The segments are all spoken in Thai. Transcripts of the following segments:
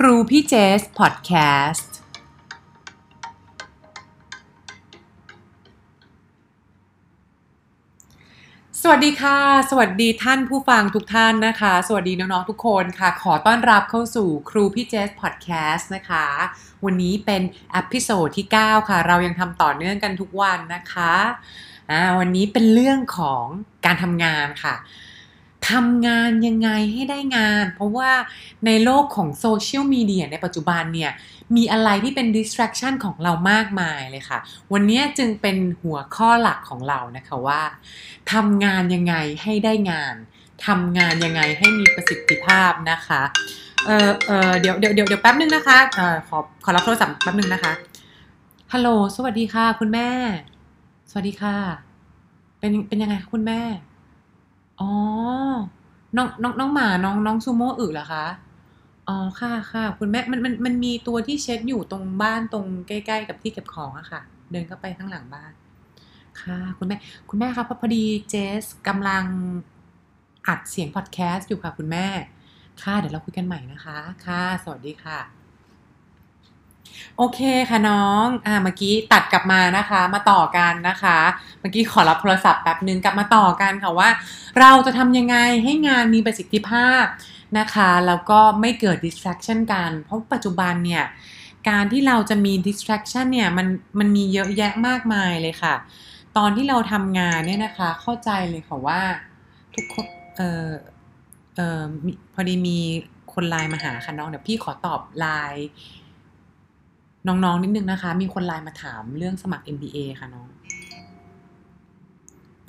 ครูพี่เจสพอดแคสต์สวัสดีค่ะ สวัสดีท่านผู้ฟังทุกท่านนะคะ สวัสดีน้องๆทุกคนค่ะ ขอต้อนรับเข้าสู่ครูพี่เจสพอดแคสต์นะคะ วันนี้เป็น episode ที่ 9 ค่ะ เรายังทำต่อเนื่องกันทุกวันนะคะ วันนี้เป็นเรื่องของการทำงานค่ะ ทำงานยังไงให้ได้งาน เพราะว่าในโลกของโซเชียลมีเดียในปัจจุบันเนี่ย มีอะไรที่เป็น distraction ของเรามากมายเลยค่ะ วันนี้จึงเป็นหัวข้อหลักของเรานะคะว่าทำงานยังไงให้ได้งานทำงานยังไงให้มีประสิทธิภาพนะคะ เออเออเดี๋ยวเดี๋ยวเดี๋ยวเดี๋ยวแป๊บนึงนะคะเออขอขอรับโทรศัพท์แป๊บนึงนะคะ ฮัลโหล สวัสดีค่ะ คุณแม่ สวัสดีค่ะ เป็นเป็นยังไงคุณแม่ อ๋อ น้องน้องน้องหมาน้องน้องซูโม่อึเหรอคะ อ๋อค่ะค่ะคุณแม่มันมันมันมีตัวที่เช็ดอยู่ตรงบ้านตรงใกล้ๆกับที่เก็บของอะค่ะ เดินเข้าไปข้างหลังบ้าน ค่ะคุณแม่ คุณแม่ครับพอดีเจสกำลังอัดเสียงพอดแคสต์อยู่ค่ะคุณแม่ ค่ะเดี๋ยวเราคุยกันใหม่นะคะ ค่ะ สวัสดีค่ะ โอเคค่ะน้อง อ่า เมื่อกี้ตัดกลับมานะคะ มาต่อกันนะคะ เมื่อกี้ขอรับโทรศัพท์แป๊บนึงกลับมาต่อกันค่ะว่า เราจะทำยังไงให้งานมีประสิทธิภาพนะคะ แล้วก็ไม่เกิด distraction กัน เพราะปัจจุบันเนี่ย การที่เราจะมี distraction เนี่ย มัน มันมีเยอะแยะมากมายเลยค่ะ ตอนที่เราทำงานเนี่ยนะคะ เข้าใจเลยค่ะว่าทุกคน เออเออพอดีมีคนไลน์มาหาค่ะน้อง เดี๋ยวพี่ขอตอบไลน์ น้องๆนิดนึงนะคะ มีคนไลน์มาถามเรื่องสมัคร MBA ค่ะน้อง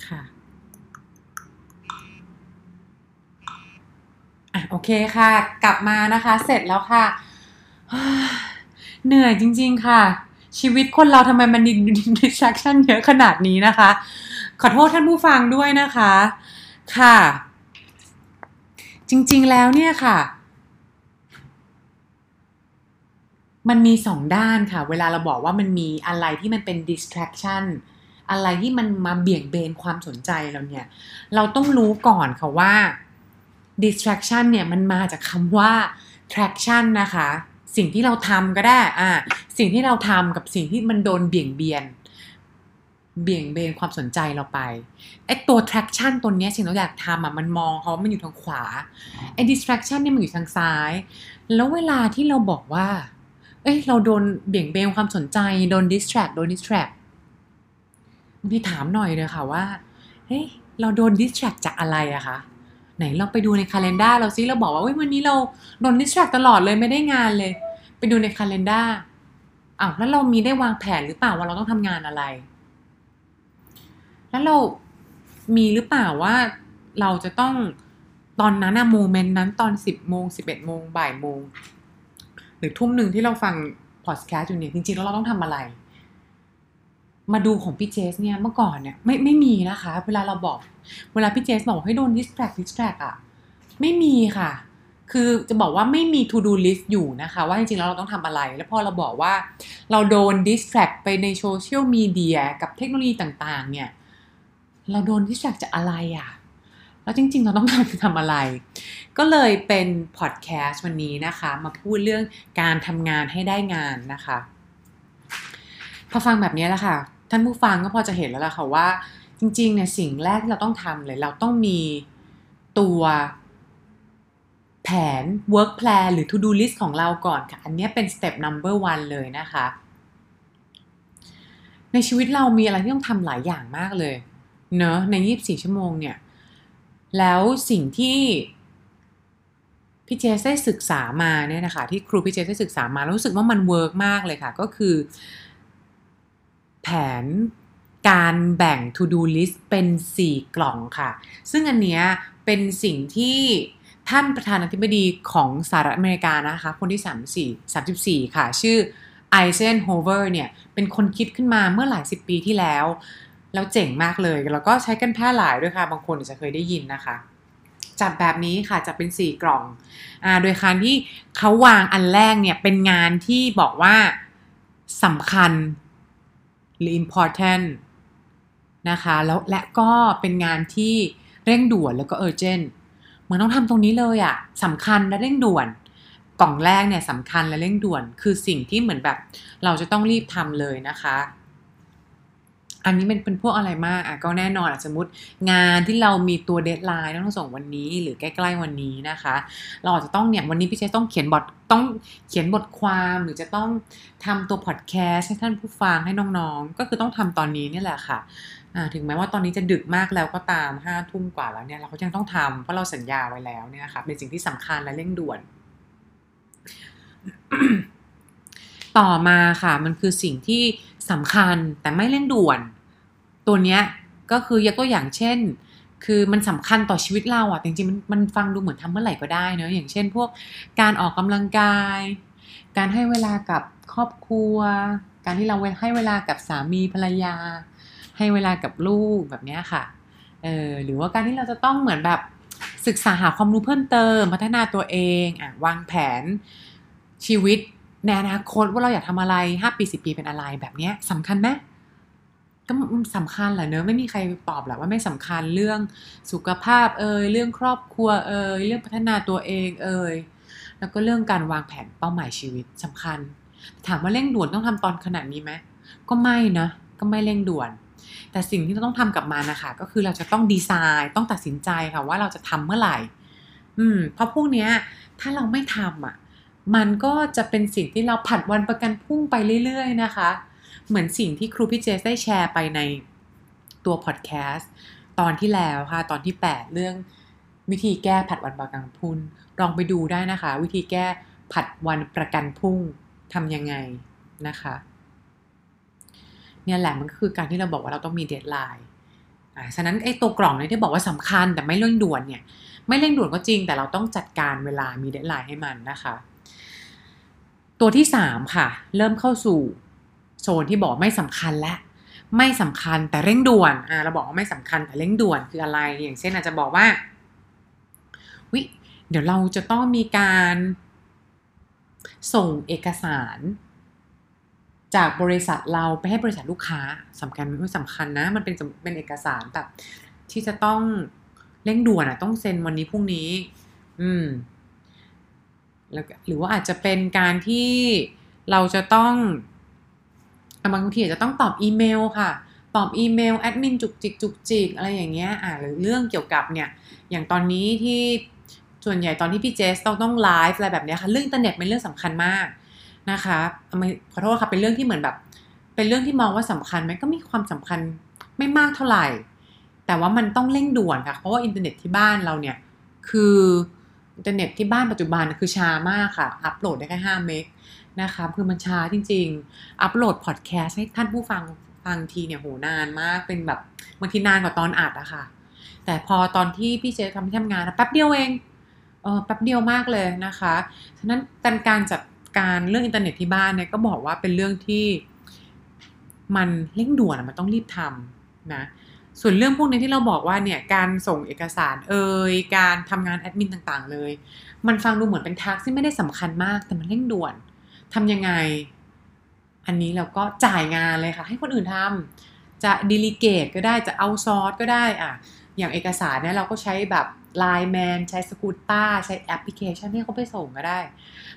ค่ะอะ โอเคค่ะ กลับมานะคะ เสร็จแล้วค่ะ เหนื่อยจริง ๆ ค่ะ ชีวิตคนเราทำไมมัน distraction เยอะขนาดนี้นะคะ ขอโทษท่านผู้ฟังด้วยนะคะ ค่ะ จริง ๆ แล้วเนี่ยค่ะ มันมีสองด้านค่ะ เวลาเราบอกว่ามันมีอะไรที่มันเป็น distraction อะไรที่มันมาเบี่ยงเบนความสนใจเราเนี่ย เราต้องรู้ก่อนค่ะว่า distraction เนี่ยมันมาจากคำว่า traction นะคะ สิ่งที่เราทำก็ได้อ่าสิ่งที่เราทำกับสิ่งที่มันโดนเบี่ยงเบียน เบี่ยงเบนความสนใจเราไปไอตัว traction ตัวเนี้ยสิ่งที่เราอยากทำอะมันมองเขามันอยู่ทางขวาไอ้ distraction เนี่ยมันอยู่ทางซ้าย แล้วเวลาที่เราบอกว่า อ้ยเราโดนเบี่ยงเบนความสนใจโดน distract โดน distract พี่ถามหน่อยเลยค่ะว่าเฮ้ยเราโดน distract จากอะไรอะคะไหนเราไปดูในคาล endar เราซิเราบอกว่าวันนี้เราโดน distract ตลอดเลยไม่ได้งานเลย ไปดูในคาล endar อ้าวแล้วเรามีได้วางแผนหรือเปล่าว่าเราต้องทำงานอะไร แล้วเรามีหรือเปล่าว่าเราจะต้องตอนนั้นอะ moment นั้นตอนสิบโมงสิบเอ็ดโมงบ่ายโมง หรือทุ่มหนึ่งที่เราฟังพอดแคสต์อยู่เนี่ยจริงๆแล้วเราต้องทำอะไร มาดูของพี่เจสเนี่ยเมื่อก่อนเนี่ยไม่ไม่มีนะคะ เวลาเราบอก เวลาพี่เจสบอกให้โดน distract distract อะไม่มีค่ะ คือจะบอกว่าไม่มี to do list อยู่นะคะ ว่าจริงๆแล้วเราต้องทำอะไร แล้วพอเราบอกว่าเราโดน distract ไปในโซเชียลมีเดียกับเทคโนโลยีต่างๆ เนี่ย เราโดน distract จากอะไรอะ แล้วจริง ๆ เราต้องทำทำอะไร ก็เลยเป็นพอดแคสต์วันนี้นะคะ มาพูดเรื่องการทำงานให้ได้งานนะคะ พอฟังแบบนี้แล้วค่ะ ท่านผู้ฟังก็พอจะเห็นแล้วล่ะค่ะว่า จริง ๆ เนี่ยสิ่งแรกที่เราต้องทำเลย เราต้องมีตัวแผน work plan หรือ to do list ของเราก่อนค่ะ อันนี้เป็น step number one เลยนะคะ ในชีวิตเรามีอะไรที่ต้องทำหลายอย่างมากเลย เนอะใน 24 ชั่วโมงเนี่ย แล้วสิ่งที่พี่เจสได้ศึกษามาเนี่ยนะคะที่ครูพี่เจสได้ศึกษามาแล้วรู้สึกว่ามันเวิร์กมากเลยค่ะ ก็คือ แผนการแบ่ง to do list เป็น 4 กล่องค่ะ ซึ่งอันเนี้ยเป็นสิ่งที่ท่านประธานาธิบดีของสหรัฐอเมริกานะคะ คนที่ 34 34 ค่ะ ชื่อไอเซนโฮเวอร์เนี่ย เป็นคนคิดขึ้นมาเมื่อหลายสิบปีที่แล้ว แล้วเจ๋งมากเลย แล้วก็ใช้กันแพร่หลายด้วยค่ะ บางคนอาจจะเคยได้ยินนะคะ จัดแบบนี้ค่ะจะเป็น 4 กล่องอ่าโดยการที่เขาวางอันแรกเนี่ยเป็นงานที่บอกว่าสำคัญหรือ important นะคะแล้วและก็เป็นงานที่เร่งด่วนแล้วก็ urgent เหมือนต้องทำตรงนี้เลยอะสำคัญและเร่งด่วน กล่องแรกเนี่ยสำคัญและเร่งด่วน คือสิ่งที่เหมือนแบบเราจะต้องรีบทำเลยนะคะ อันนี้เป็นเป็นพวกอะไรมากอะก็แน่นอนอสมมติงานที่เรามีตัวเดทไลน์ต้องส่งวันนี้หรือใกล้ๆวันนี้นะคะ เราอาจจะต้องเนี่ยวันนี้พี่เจต้องเขียนบทต้องเขียนบทความหรือจะต้องทำตัวพอดแคสต์ให้ท่านผู้ฟังให้น้องๆ ก็คือต้องทำตอนนี้นี่แหละค่ะถึงแม้ว่าตอนนี้จะดึกมากแล้วก็ตามห้าทุ่มกว่าแล้วเนี่ยเราก็ยังต้องทำเพราะเราสัญญาไว้แล้วเนี่ยค่ะเป็นสิ่งที่สำคัญและเร่งด่วน ต่อมาค่ะ มันคือสิ่งที่สำคัญแต่ไม่เร่งด่วน ตัวเนี้ยก็คือยกตัวอย่างเช่น คือมันสำคัญต่อชีวิตเราอะจริงๆมันมันฟังดูเหมือนทำเมื่อไหร่ก็ได้เนอะอย่างเช่น พวกการออกกำลังกาย การให้เวลากับครอบครัว การที่เราให้เวลากับสามีภรรยา ให้เวลากับลูกแบบนี้ค่ะเออหรือว่าการที่เราจะต้องเหมือนแบบศึกษาหาความรู้เพิ่มเติม พัฒนาตัวเองอะวางแผนชีวิตในอนาคตว่าเราอยากทำอะไรห้าปีสิปีเป็นอะไรแบบนี้สำคัญไหม ก็สำคัญแหละเนอะไม่มีใครตอบแหละว่าไม่สำคัญเรื่องสุขภาพเอ่ยเรื่องครอบครัวเอ่ยเรื่องพัฒนาตัวเองเอ่ยแล้วก็เรื่องการวางแผนเป้าหมายชีวิตสำคัญ ถามว่าเร่งด่วนต้องทำตอนขนาดนี้ไหมก็ไม่นะ ก็ไม่เร่งด่วน แต่สิ่งที่เราต้องทำกับมันนะคะก็คือเราจะต้องดีไซน์ต้องตัดสินใจค่ะว่าเราจะทำเมื่อไหร่ อืม เพราะพวกเนี้ย ถ้าเราไม่ทำอะ มันก็จะเป็นสิ่งที่เราผัดวันประกันพุ่งไปเรื่อย ๆ นะคะ เหมือนสิ่งที่ครูพี่เจสได้แชร์ไปในตัวพอดแคสต์ตอนที่แล้วค่ะ ตอนที่ 8 เรื่องวิธีแก้ผัดวันประกันพรุ่งลองไปดูได้นะคะ วิธีแก้ผัดวันประกันพรุ่งทำยังไงนะคะเนี่ยแหละมันก็คือการที่เราบอกว่าเราต้องมี deadline อ่าฉะนั้นไอ้ตัวกล่องเนี่ยที่บอกว่าสำคัญแต่ไม่เร่งด่วนเนี่ย ไม่เร่งด่วนก็จริง แต่เราต้องจัดการเวลามี deadline ให้มันนะคะ ตัวที่สามค่ะ เริ่มเข้าสู่ โซนที่บอกไม่สำคัญและไม่สำคัญแต่เร่งด่วนอ่าเราบอกว่าไม่สำคัญแต่เร่งด่วนคืออะไร อย่างเช่นอาจจะบอกว่าวิเดี๋ยวเราจะต้องมีการส่งเอกสาร จากบริษัทเราไปให้บริษัทลูกค้าสำคัญไม่สำคัญนะ มันเป็นเป็นเอกสารแบบที่จะต้องเร่งด่วนอะ ต้องเซ็นวันนี้พรุ่งนี้ อืมแล้วหรือว่าอาจจะเป็นการที่เราจะต้อง บางทีอาจจะต้องตอบอีเมลค่ะ ตอบอีเมลแอดมินจุกจิกจุกจิกอะไรอย่างเงี้ยอ่าหรือเรื่องเกี่ยวกับเนี่ยอย่างตอนนี้ที่ส่วนใหญ่ตอนที่พี่เจสต้องต้องไลฟ์อะไรแบบนี้ค่ะเรื่องอินเทอร์เน็ตเป็นเรื่องสำคัญมากนะคะขอโทษค่ะเป็นเรื่องที่เหมือนแบบ เป็นเรื่องที่มองว่าสำคัญไหมก็มีความสำคัญไม่มากเท่าไหร่ แต่ว่ามันต้องเร่งด่วนค่ะเพราะว่าอินเทอร์เน็ตที่บ้านเราเนี่ยคือ อินเทอร์เน็ตที่บ้านปัจจุบันคือช้ามากค่ะ อัปโหลดได้แค่5เมกนะคะคือมันช้าจริง ๆ อัปโหลดพอดแคสต์ให้ท่านผู้ฟังฟังทีเนี่ยโหนานมากเป็นแบบบางทีนานกว่าตอนอัดอะค่ะ แต่พอตอนที่พี่เจทำที่ทำงานแป๊บเดียวเองเออแป๊บเดียวมากเลยนะคะฉะนั้นการจัดการเรื่องอินเทอร์เน็ตที่บ้านเนี่ยก็บอกว่าเป็นเรื่องที่มันเร่งด่วนมันต้องรีบทำนะ ส่วนเรื่องพวกนี้ที่เราบอกว่าเนี่ยการส่งเอกสารเอ่ยการทำงานแอดมินต่างๆ เลย มันฟังดูเหมือนเป็น task ที่ไม่ได้สำคัญมากแต่มันเร่งด่วนทำยังไง อันนี้เราก็จ่ายงานเลยค่ะ ให้คนอื่นทำจะ delegate ก็ได้จะ outsource ก็ได้อะอย่างเอกสารเนี่ยเราก็ใช้แบบไลน์แมนใช้ Skootar ใช้แอปพลิเคชันที่เขาไปส่งก็ได้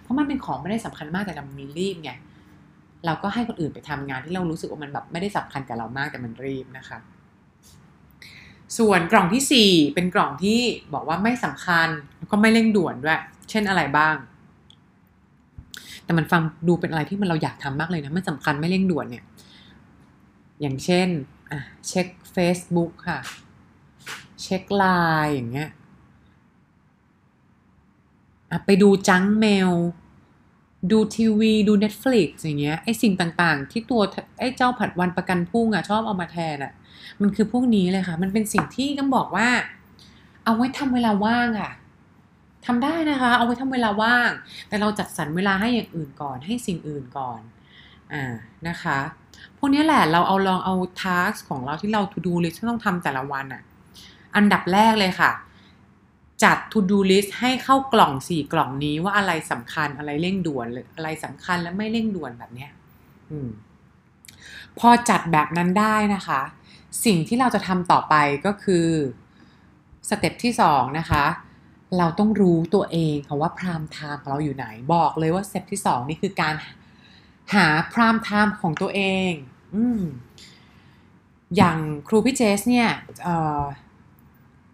เพราะมันเป็นของไม่ได้สำคัญมากแต่เรามีรีบไงเราก็ให้คนอื่นไปทำงานที่เรารู้สึกว่ามันแบบไม่ได้สำคัญกับเรามากแต่มันรีบนะคะ ส่วนกล่องที่ 4 เป็นกล่องที่บอกว่าไม่สำคัญแล้วก็ไม่เร่งด่วนด้วย เช่นอะไรบ้าง แต่มันฟังดูเป็นอะไรที่มันเราอยากทำมากเลยนะไม่สำคัญไม่เร่งด่วนเนี่ย อย่างเช่นอะเช็ค Facebook ค่ะ เช็คไลน์อย่างเงี้ยไปดูจังเมล ดูทีวีดู Netflix อย่างเงี้ยไอสิ่งต่างๆ ที่ตัวไอเจ้าผัดวันประกันพุ่งอะชอบเอามาแทนอะมันคือพวกนี้เลยค่ะ มันเป็นสิ่งที่ต้องบอกว่า เอาไว้ทำเวลาว่างอะทำได้นะคะ เอาไว้ทำเวลาว่าง แต่เราจัดสรรเวลาให้อย่างอื่นก่อน ให้สิ่งอื่นก่อนอ่านะคะ พวกนี้แหละเราเอาลองเอาtask ของเราที่เรา to do list ที่ต้องทำแต่ละวันอะอันดับแรกเลยค่ะ จัด to do list ให้เข้ากล่องสี่กล่องนี้ว่าอะไรสำคัญอะไรเร่งด่วนหรืออะไรสำคัญและไม่เร่งด่วนแบบเนี้ยอพอจัดแบบนั้นได้นะคะ สิ่งที่เราจะทำต่อไปก็คือ step ที่สองนะคะเราต้องรู้ตัวเองค่ะว่า prime time ของเราอยู่ไหนบอกเลยว่า step ที่สองนี่คือการหา prime time ของตัวเองอืมอย่างครูพี่เจสเนี่ยเ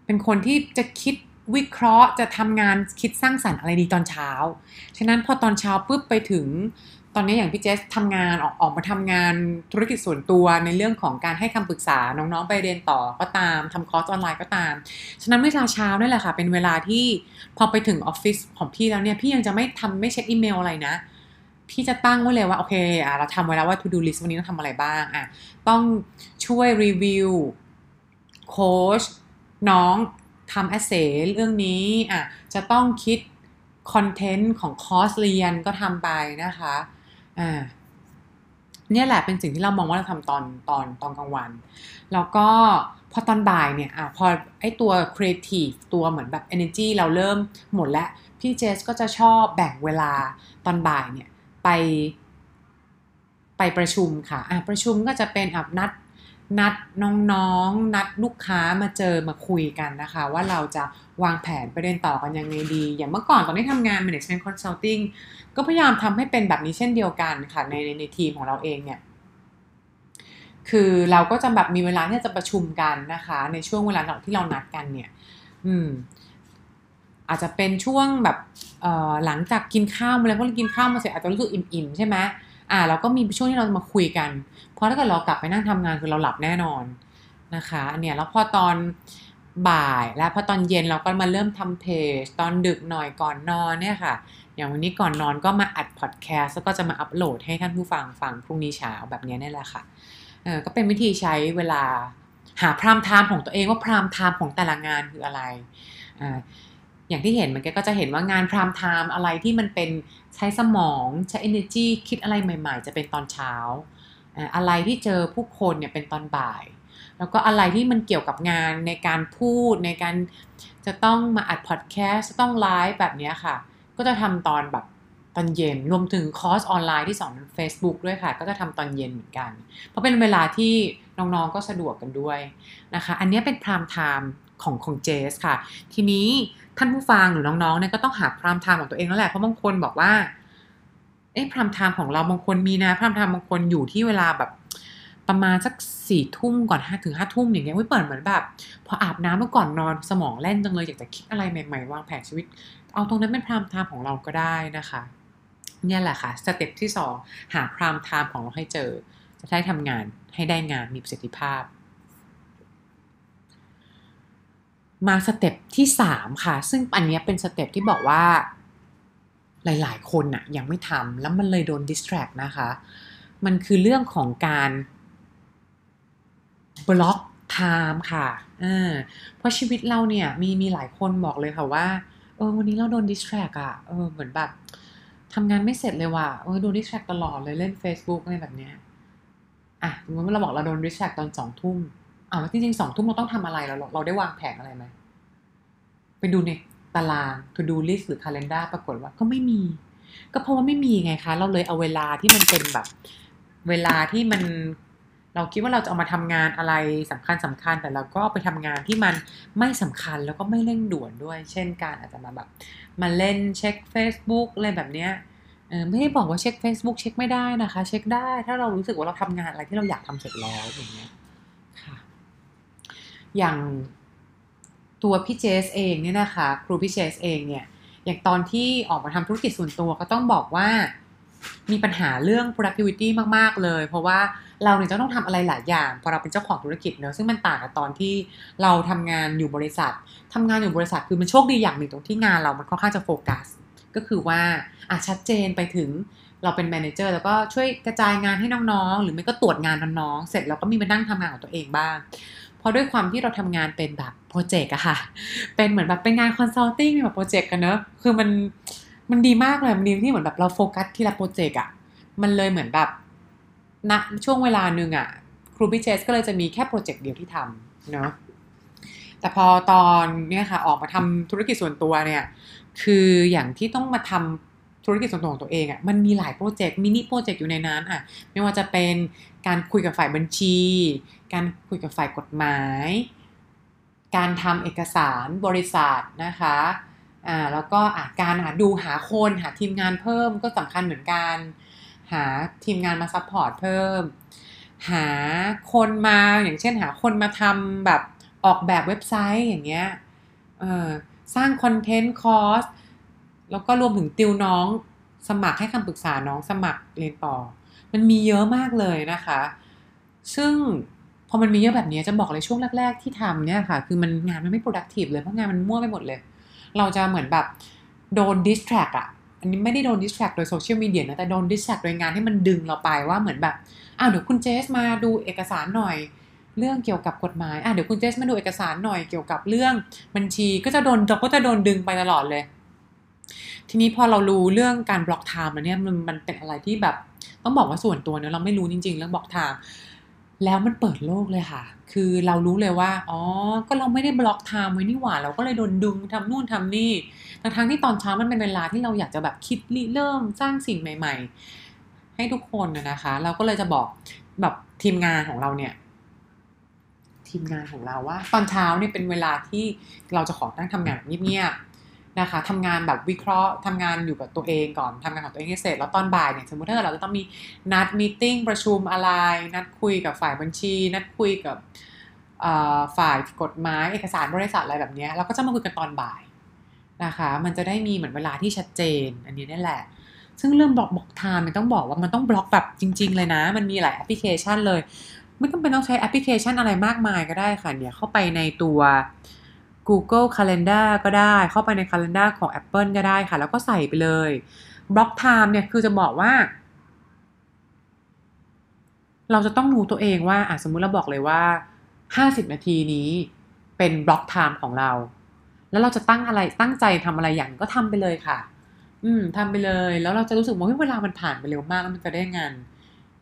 เป็นคนที่จะคิด วิเคราะห์จะทำงานคิดสร้างสรรค์อะไรดีตอนเช้า ฉะนั้นพอตอนเช้าปุ๊บไปถึง ตอนนี้อย่างพี่เจสทำงานออกออกมาทำงานธุรกิจส่วนตัวในเรื่องของการให้คำปรึกษาน้องๆไปเรียนต่อก็ตามทำคอร์สออนไลน์ก็ตาม ฉะนั้นเวลาเช้านี่แหละค่ะ เป็นเวลาที่พอไปถึงออฟฟิศของพี่แล้วเนี่ยพี่ยังจะไม่ทำไม่เช็คอีเมลอะไรนะพี่จะตั้งไว้เลยว่า โอเคอะเราทำไว้แล้วว่า to do list วันนี้ต้องทำอะไรบ้างอะต้องช่วยรีวิวโค้ชน้อง ทำ essay เรื่องนี้อะจะต้องคิดคอนเทนต์ของคอร์สเรียนก็ทำไปนะคะอ่าเนี่ยแหละเป็นสิ่งที่เรามองว่าเราทำตอนตอนตอนกลางวัน แล้วก็พอตอนบ่ายเนี่ยอะพอไอตัวครีเอทีฟตัวเหมือนแบบ energy เราเริ่มหมดแล้วพี่เจสก็จะชอบแบ่งเวลาตอนบ่ายเนี่ยไปไปประชุมค่ะอะประชุมก็จะเป็นอับนัด นัดน้องๆนัดลูกค้ามาเจอมาคุยกันนะคะ ว่าเราจะวางแผนไปเรียนต่อกันยังไงดี อย่างเมื่อก่อนตอนที่ทำงาน management consulting ก็พยายามทำให้เป็นแบบนี้เช่นเดียวกันค่ะในในทีมของเราเองเนี่ยคือเราก็จะแบบมีเวลาที่จะประชุมกันนะคะ ในช่วงเวลาที่เรานัดกันเนี่ย อืม อาจจะเป็นช่วงแบบหลังจากกินข้าวมาแล้วก็กินข้าวมาเสร็จอาจจะรู้สึกอิ่มๆใช่ไหม อ่าเราก็มีช่วงที่เรามาคุยกัน เพราะถ้าเกิดเรากลับไปนั่งทำงานคือเราหลับแน่นอนนะคะเนี่ยแล้วพอตอนบ่ายและพอตอนเย็นเราก็มาเริ่มทำเพจ ตอนดึกหน่อยก่อนนอนเนี่ยค่ะ อย่างวันนี้ก่อนนอนก็มาอัดพอดแคสต์แล้วก็จะมาอัปโหลดให้ท่านผู้ฟังฟังพรุ่งนี้เช้าแบบนี้นี่แหละค่ะเออก็เป็นวิธีใช้เวลาหา prime time ของตัวเองว่า prime time ของแต่ละงานคืออะไรอ่าอย่างที่เห็นมันก็จะเห็นว่างาน prime time อะไรที่มันเป็น ใช้สมองใช้ energy คิดอะไรใหม่ ๆ จะเป็นตอนเช้า อะไรที่เจอผู้คนเนี่ยเป็นตอนบ่าย แล้วก็อะไรที่มันเกี่ยวกับงานในการพูดในการจะต้องมาอัดพอดแคสต์จะต้องไลฟ์แบบนี้ค่ะ ก็จะทำตอนแบบตอนเย็นรวมถึงคอร์สออนไลน์ที่สอน Facebook ด้วยค่ะ ก็จะทำตอนเย็นเหมือนกัน เพราะเป็นเวลาที่น้องๆก็สะดวกกันด้วยนะคะ อันนี้เป็น prime time ของของเจสค่ะ ทีนี้ท่านผู้ฟังหรือน้องๆเนี่ยก็ต้องหา prime time ของตัวเองแล้วแหละเพราะบางคนบอกว่าเอ๊ะ prime time ของเราบางคนมีนะ prime time บางคนอยู่ที่เวลาแบบประมาณสักสี่ทุ่มก่อนห้าถึงห้าทุ่มอย่างเงี้ยไม่เปิดเหมือนแบบ พออาบน้ำเมื่อก่อนนอนสมองแล่นจังเลยอยากจะคิดอะไรใหม่ๆ วางแผนชีวิต เอาตรงนั้นเป็น prime time ของเราก็ได้นะคะเนี่ยแหละค่ะ step ที่สองหา prime time ของเราให้เจอ จะได้ทำงานให้ได้งานมีประสิทธิภาพ มา step ที่สามค่ะ ซึ่งอันนี้เป็น step ที่บอกว่า หลายๆ คนน่ะยังไม่ทำแล้วมันเลยโดน distract นะคะ มันคือเรื่องของการ block time ค่ะเพราะชีวิตเราเนี่ยมีมีหลายคนบอกเลยค่ะว่า เออวันนี้เราโดนดิสแทรกอะเออเหมือนแบบทำงานไม่เสร็จเลยว่ะเออโดนดิสแทรกตลอดเลยเล่น Facebook อะไรแบบเนี้ยอะสมมติว่าเราบอกเราโดนดิสแทรกตอนสองทุ่ม อ้าวจริงๆสองทุ่มเราต้องทำอะไรเราเราได้วางแผนอะไรไหมไปดูในตาราง to do list หรือ calendar ปรากฏว่าก็ไม่มี ก็เพราะว่าไม่มีไงคะ เราเลยเอาเวลาที่มันเป็นแบบ เวลาที่มันเราคิดว่าเราจะเอามาทำงานอะไรสำคัญสำคัญแต่เราก็ไปทำงานที่มันไม่สำคัญแล้วก็ไม่เร่งด่วนด้วย เช่นการอาจจะมาแบบ มาเล่นเช็ค Facebook อะไรแบบเนี้ยไม่ได้บอกว่าเช็ค Facebook เช็คไม่ได้นะคะ เช็คได้ถ้าเรารู้สึกว่าเราทำงานอะไรที่เราอยากทำเสร็จแล้วอย่างเงี้ย อย่างตัวพี่เจสเองเนี่ยนะคะ ครูพี่เจสเองเนี่ย อย่างตอนที่ออกมาทำธุรกิจส่วนตัวก็ต้องบอกว่ามีปัญหาเรื่อง productivity มาก ๆ เลย เพราะว่าเราเนี่ยจะต้องทำอะไรหลายอย่างพอเราเป็นเจ้าของธุรกิจเนอะซึ่งมันต่างกับตอนที่เราทำงานอยู่บริษัททำงานอยู่บริษัทคือมันโชคดีอย่างหนึ่งตรงที่งานเรามันค่อนข้างจะโฟกัส ก็คือว่าอะชัดเจนไปถึงเราเป็น manager แล้วก็ช่วยกระจายงานให้น้องๆ หรือไม่ก็ตรวจงานน้องๆ เสร็จแล้วก็มีมานั่งทำงานของตัวเองบ้าง เพราะด้วยความที่เราทำงานเป็นแบบโปรเจกต์อะค่ะ เป็นเหมือนแบบเป็นงาน consulting แบบโปรเจกต์กันเนอะคือมันมันดีมากเลยมันดีที่เหมือนแบบเราโฟกัสทีละโปรเจกต์อะมันเลยเหมือนแบบณช่วงเวลาหนึ่งอะครูพิเชสก็เลยจะมีแค่โปรเจกต์เดียวที่ทำเนาะแต่พอตอนเนี่ยค่ะออกมาทำธุรกิจส่วนตัวเนี่ย คืออย่างที่ต้องมาทำ ธุรกิจส่วนตัวของตัวเองอะ่ะมันมีหลายโปรเจกต์มินิโปรเจกต์อยู่ในนั้นอะไม่ว่าจะเป็นการคุยกับฝ่ายบัญชี การคุยกับฝ่ายกฎหมาย การทำเอกสารบริษัทนะคะอ่าแล้วก็อะการหาดูหาคนหาทีมงานเพิ่มก็สำคัญเหมือนกัน หาทีมงานมา support เพิ่ม หาคนมาอย่างเช่นหาคนมาทำแบบออกแบบเว็บไซต์อย่างเงี้ยเออสร้างคอนเทนต์คอร์ส แล้วก็รวมถึงติวน้องสมัครให้คำปรึกษาน้องสมัครเรียนต่อ มันมีเยอะมากเลยนะคะ ซึ่งพอมันมีเยอะแบบนี้จะบอกเลยช่วงแรก ๆ ที่ทำเนี่ยค่ะ คือมันงานมันไม่ productive เลยเพราะงานมันมั่วไปหมดเลย เราจะเหมือนแบบโดน distract อะอันนี้ไม่ได้โดน distract โดยโซเชียลมีเดียนะแต่โดน distract โดยงานที่มันดึงเราไปว่าเหมือนแบบอ้าวเดี๋ยวคุณเจสมาดูเอกสารหน่อยเรื่องเกี่ยวกับกฎหมายอะเดี๋ยวคุณเจสมาดูเอกสารหน่อยเกี่ยวกับเรื่องบัญชี ก็จะโดนเราก็จะโดนดึงไปตลอดเลย ทีนี้พอเรารู้เรื่องการ block time แล้วเนี่ยมันมันเป็นอะไรที่แบบต้องบอกว่าส่วนตัวเนี่ยเราไม่รู้จริง ๆ เรื่อง block time แล้วมันเปิดโลกเลยค่ะ คือเรารู้เลยว่า อ๋อ ก็เราไม่ได้ block time ไว้นี่หว่า เราก็เลยโดนดึงทำนู่นทำนี่ทั้งทั้งที่ตอนเช้ามันเป็นเวลาที่เราอยากจะแบบคิดริเริ่มสร้างสิ่งใหม่ ๆ ให้ทุกคนนะคะ เราก็เลยจะบอกแบบทีมงานของเราเนี่ย ทีมงานของเราว่า ตอนเช้าเนี่ยเป็นเวลาที่เราจะขอตั้งทำงานเงียบๆ นะคะทำงานแบบวิเคราะห์ทำงานอยู่กับตัวเองก่อนทำงานของตัวเองให้เสร็จ แล้วตอนบ่ายเนี่ยสมมติถ้าเราจะต้องมีนัด meeting ประชุมอะไร นัดคุยกับฝ่ายบัญชี นัดคุยกับฝ่ายกฎหมายเอกสารบริษัทอะไรแบบนี้เราก็จะมาคุยกันตอนบ่ายนะคะ มันจะได้มีเหมือนเวลาที่ชัดเจน อันนี้นี่แหละ ซึ่งเรื่อง block block time มันต้องบอกว่ามันต้องบล็อกแบบจริง ๆ เลยนะ มันมีหลายแอปพลิเคชันเลย ไม่ต้องเป็นต้องใช้แอปพลิเคชันอะไรมากมายก็ได้ค่ะเนี่ยเข้าไปในตัว Google Calendar ก็ได้ เข้าไปใน Calendar ของ Apple ก็ได้ค่ะ แล้วก็ใส่ไปเลยblock time เนี่ยคือจะบอกว่า เราจะต้องรู้ตัวเองว่าอะสมมุติเราบอกเลยว่า 50 นาทีนี้เป็น block time ของเรา แล้วเราจะตั้งอะไรตั้งใจทำอะไรอย่างก็ทำไปเลยค่ะ อืมทำไปเลย แล้วเราจะรู้สึกว่าเวลามันผ่านไปเร็วมากแล้วมันจะได้งาน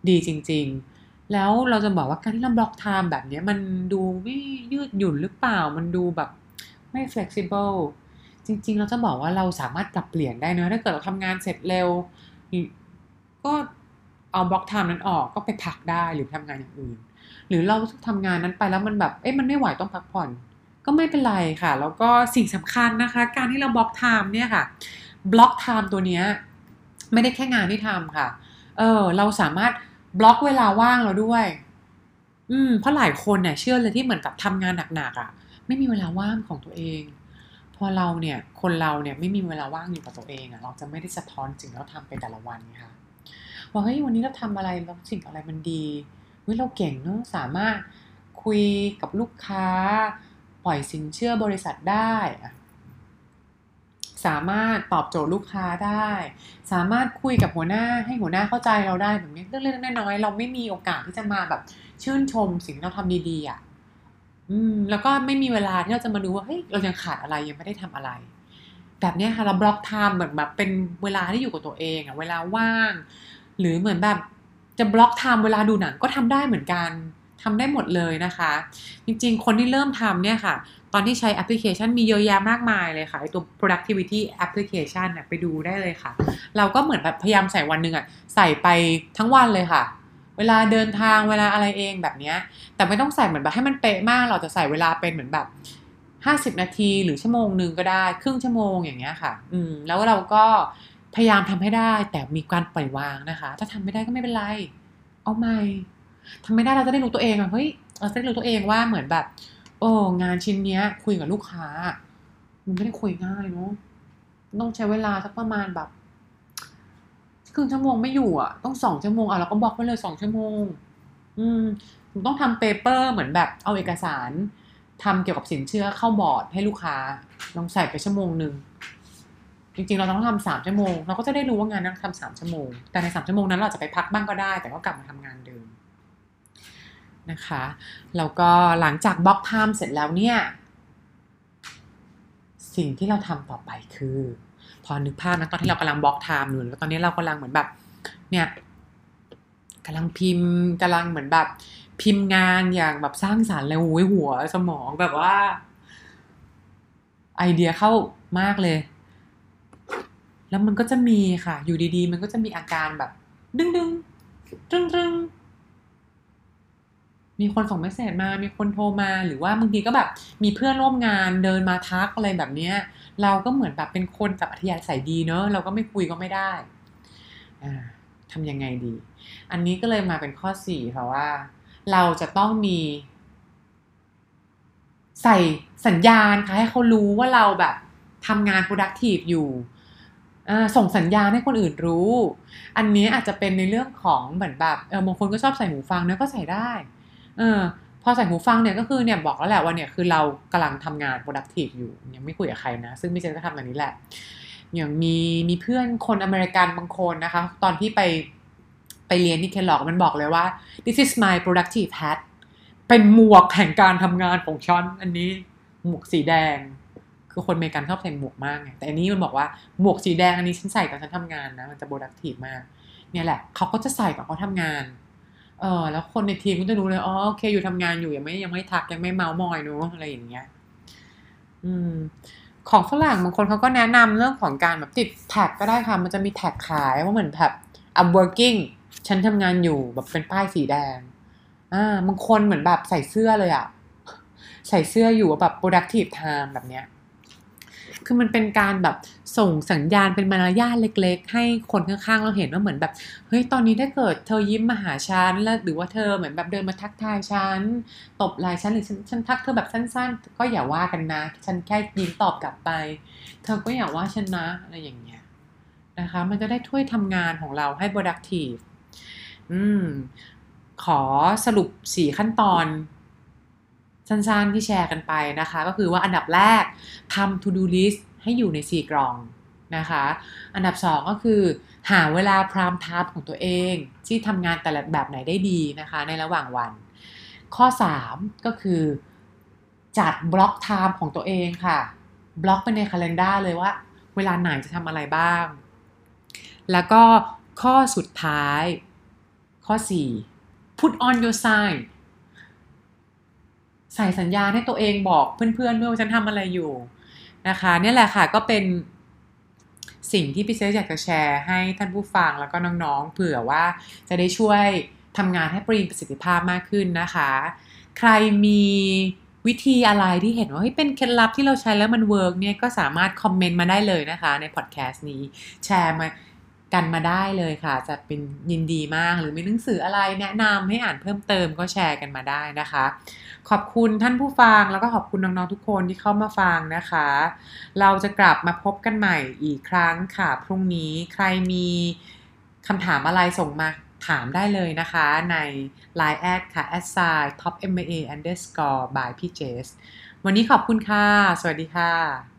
ดีจริง ๆ แล้วเราจะบอกว่าการที่เรา block time แบบนี้มันดูไม่ยืดหยุ่นหรือเปล่า มันดูแบบ ไม่ flexible จริง ๆ เราจะบอกว่าเราสามารถปรับเปลี่ยนได้นะถ้าเกิดเราทำงานเสร็จเร็ว ก็เอา block time นั้นออกก็ไปพักได้หรือทำงานอย่างอื่น หรือเราทำงานนั้นไปแล้วมันแบบ เอ๊ะมันไม่ไหวต้องพักผ่อน ก็ไม่เป็นไรค่ะ แล้วก็สิ่งสำคัญนะคะ การที่เรา block time เนี่ยค่ะ block time ตัวเนี้ยไม่ได้แค่งานที่ทำค่ะ เออ เราสามารถบล็อกเวลาว่างเราด้วย อืม เพราะหลายคนเนี่ยเชื่อเลยที่เหมือนกับทำงานหนักๆอะ่ะ ไม่มีเวลาว่างของตัวเอง พอเราเนี่ยคนเราเนี่ยไม่มีเวลาว่างอยู่กับตัวเองอะ่ะเราจะไม่ได้สะท้อนสิ่งที่เราทำไปแต่ละวันค่ะว่าเฮ้ยวันนี้เราทำอะไรแล้วสิ่งอะไรมันดีเฮ้ยเราเก่งเนอะสามารถคุยกับลูกค้า ปล่อยสินเชื่อบริษัทได้อะสามารถตอบโจทย์ลูกค้าได้ สามารถคุยกับหัวหน้าให้หัวหน้าเข้าใจเราได้แบบนี้เรื่องเล็กๆน้อยๆเราไม่มีโอกาสที่จะมาแบบชื่นชมสิ่งที่เราทำดีๆอะ อืมแล้วก็ไม่มีเวลาที่เราจะมาดูว่าเฮ้ยเรายังขาดอะไรยังไม่ได้ทำอะไร แบบนี้ค่ะเรา block time เหมือนแบบเป็นเวลาที่อยู่กับตัวเองอะเวลาว่าง หรือเหมือนแบบจะ block time เวลาดูหนังก็ทำได้เหมือนกันทำได้หมดเลยนะคะ จริงๆ คนที่เริ่มทำเนี่ยค่ะ ตอนที่ใช้แอปพลิเคชันมีเยอะแยะมากมายเลยค่ะไอตัว productivity application เนี่ยไปดูได้เลยค่ะ เราก็เหมือนแบบพยายามใส่วันหนึ่งอะใส่ไปทั้งวันเลยค่ะ เวลาเดินทางเวลาอะไรเองแบบเนี้ย แต่ไม่ต้องใส่เหมือนแบบให้มันเป๊ะมาก เราจะใส่เวลาเป็นเหมือนแบบห้าสิบนาทีหรือชั่วโมงหนึ่งก็ได้ ครึ่งชั่วโมงอย่างเงี้ยค่ะ อืม แล้วเราก็พยายามทำให้ได้ แต่มีการปล่อยวางนะคะ ถ้าทำไม่ได้ก็ไม่เป็นไร เอาใหม่ทำไม่ได้เราจะได้รู้ตัวเองอะเฮ้ยเราจะได้รู้ตัวเองว่าเหมือนแบบ โอ้งานชิ้นเนี้ย คุยกับลูกค้า มันไม่ได้คุยง่ายเนาะต้องใช้เวลาสักประมาณแบบ ครึ่งชั่วโมงไม่อยู่อะ ต้องสองชั่วโมงอะเราก็บล็อกไปเลยสองชั่วโมง อืมต้องทำ paper เหมือนแบบเอาเอกสารทำเกี่ยวกับสินเชื่อเข้าบอร์ดให้ลูกค้าลองใส่ไปชั่วโมงหนึ่งจริงๆ เราต้องทำสามชั่วโมง เราก็จะได้รู้ว่างานนั้นทำสามชั่วโมง แต่ในสามชั่วโมงนั้นเราจะไปพักบ้างก็ได้ แต่ก็กลับมาทำงานเดิมนะคะแล้วก็หลังจาก block time เสร็จแล้วเนี่ย สิ่งที่เราทำต่อไปคือ พอนึกภาพนะตอนที่เรากำลัง block time อยู่แล้วตอนนี้เรากำลังเหมือนแบบ เนี่ยกำลังพิมพ์กำลังเหมือนแบบ พิมพ์งานอย่างแบบสร้างสรรค์เลยโอ้ยหัวสมองแบบว่า ไอเดียเข้ามากเลย แล้วมันก็จะมีค่ะ อยู่ดีๆ มันก็จะมีอาการแบบ ดึงดึงตึงตึง มีคนส่ง message มา มีคนโทรมา หรือว่าบางทีก็แบบมีเพื่อนร่วมงานเดินมาทักอะไรแบบเนี้ย เราก็เหมือนแบบเป็นคนกับอัธยาศัยดีเนอะเราก็ไม่คุยก็ไม่ได้ทำยังไงดี อันนี้ก็เลยมาเป็นข้อสี่ค่ะว่า เราจะต้องมี ใส่สัญญาณค่ะให้เขารู้ว่าเราแบบทำงาน productive อยู่ส่งสัญญาณให้คนอื่นรู้ อันนี้อาจจะเป็นในเรื่องของเหมือนแบบบางคนก็ชอบใส่หูฟังเนะก็ใส่ได้ เออพอใส่หูฟังเนี่ยก็คือเนี่ยบอกแล้วแหละว่าเนี่ยคือเรากำลังทำงาน productive อยู่ยังไม่คุยกับใครนะ ซึ่งพี่เจนก็ทำแบบนี้แหละ อย่างมีมีเพื่อนคนอเมริกันบางคนนะคะ ตอนที่ไปไปเรียนที่เคลอกมันบอกเลยว่า this is my productive hat เป็นหมวกแห่งการทำงานของฉันอันนี้หมวกสีแดง คือคนอเมริกันชอบใส่หมวกมากไงแต่อันนี้มันบอกว่าหมวกสีแดงอันนี้ฉันใส่ตอนฉันทำงานนะ มันจะ productive มาก เนี่ยแหละเขาก็จะใส่ตอนเขาทำงาน เออแล้วคนในทีมก็จะรู้เลยอ๋อโอเคอยู่ทำงานอยู่ยังไม่ยังไม่ทักยังไม่เมาส์มอยเนอะอะไรอย่างเงี้ย อืม ของฝรั่งบางคนเขาก็แนะนำเรื่องของการแบบติดแท็กก็ได้ค่ะ มันจะมีแท็กขายว่าเหมือนแบบ I'm working ฉันทำงานอยู่แบบเป็นป้ายสีแดง อ่าบางคนเหมือนแบบใส่เสื้อเลยอะใส่เสื้ออยู่แบบ productive time แบบเนี้ย คือมันเป็นการแบบส่งสัญญาณเป็นมารยาทเล็ก ๆ ให้คนข้างๆ เราเห็นว่าเหมือนแบบ เฮ้ยตอนนี้ถ้าเกิดเธอยิ้มมาหาฉันแล้วหรือว่าเธอเหมือนแบบเดินมาทักทายฉันตบไหล่ฉันหรือฉันฉันทักเธอแบบสั้น ๆ ก็อย่าว่ากันนะ ฉันแค่ยิ้มตอบกลับไป เธอก็อย่าว่าฉันนะอะไรอย่างเงี้ยนะคะ มันจะได้ช่วยทำงานของเราให้ productive อืมขอสรุปสี่ขั้นตอน สั้นๆที่แชร์กันไปนะคะ ก็คือว่าอันดับแรกทำ to do list ให้อยู่ใน 4 กล่องนะคะ อันดับ 2 ก็คือหาเวลา prime time ของตัวเอง ที่ทำงานแต่ละแบบไหนได้ดีนะคะ ในระหว่างวัน ข้อ 3 ก็คือจัด block time ของตัวเองค่ะ บล็อกไปในคัล endar เลยว่า เวลาไหนจะทำอะไรบ้าง แล้วก็ข้อสุดท้าย ข้อ 4 put on your sign ใส่สัญญาณให้ตัวเองบอกเพื่อนๆด้วยว่าฉันทำอะไรอยู่นะคะนี่แหละค่ะก็เป็นสิ่งที่พี่เซอยากจะแชร์ให้ท่านผู้ฟังแล้วก็น้องๆ เผื่อว่าจะได้ช่วยทำงานให้มีประสิทธิภาพมากขึ้นนะคะ ใครมีวิธีอะไรที่เห็นว่าเฮ้ยเป็นเคล็ดลับที่เราใช้แล้วมัน work เนี่ยก็สามารถ comment มาได้เลยนะคะในพอดแคสต์นี้แชร์มา กันมาได้เลยค่ะ จะเป็นยินดีมากหรือมีหนังสืออะไรแนะนำให้อ่านเพิ่มเติมก็แชร์กันมาได้นะคะ ขอบคุณท่านผู้ฟังแล้วก็ขอบคุณน้องๆทุกคนที่เข้ามาฟังนะคะ เราจะกลับมาพบกันใหม่อีกครั้งค่ะ พรุ่งนี้ใครมีคำถามอะไรส่งมาถามได้เลยนะคะใน Line แอดค่ะ a s i top ma underscore by p j s วันนี้ขอบคุณค่ะ สวัสดีค่ะ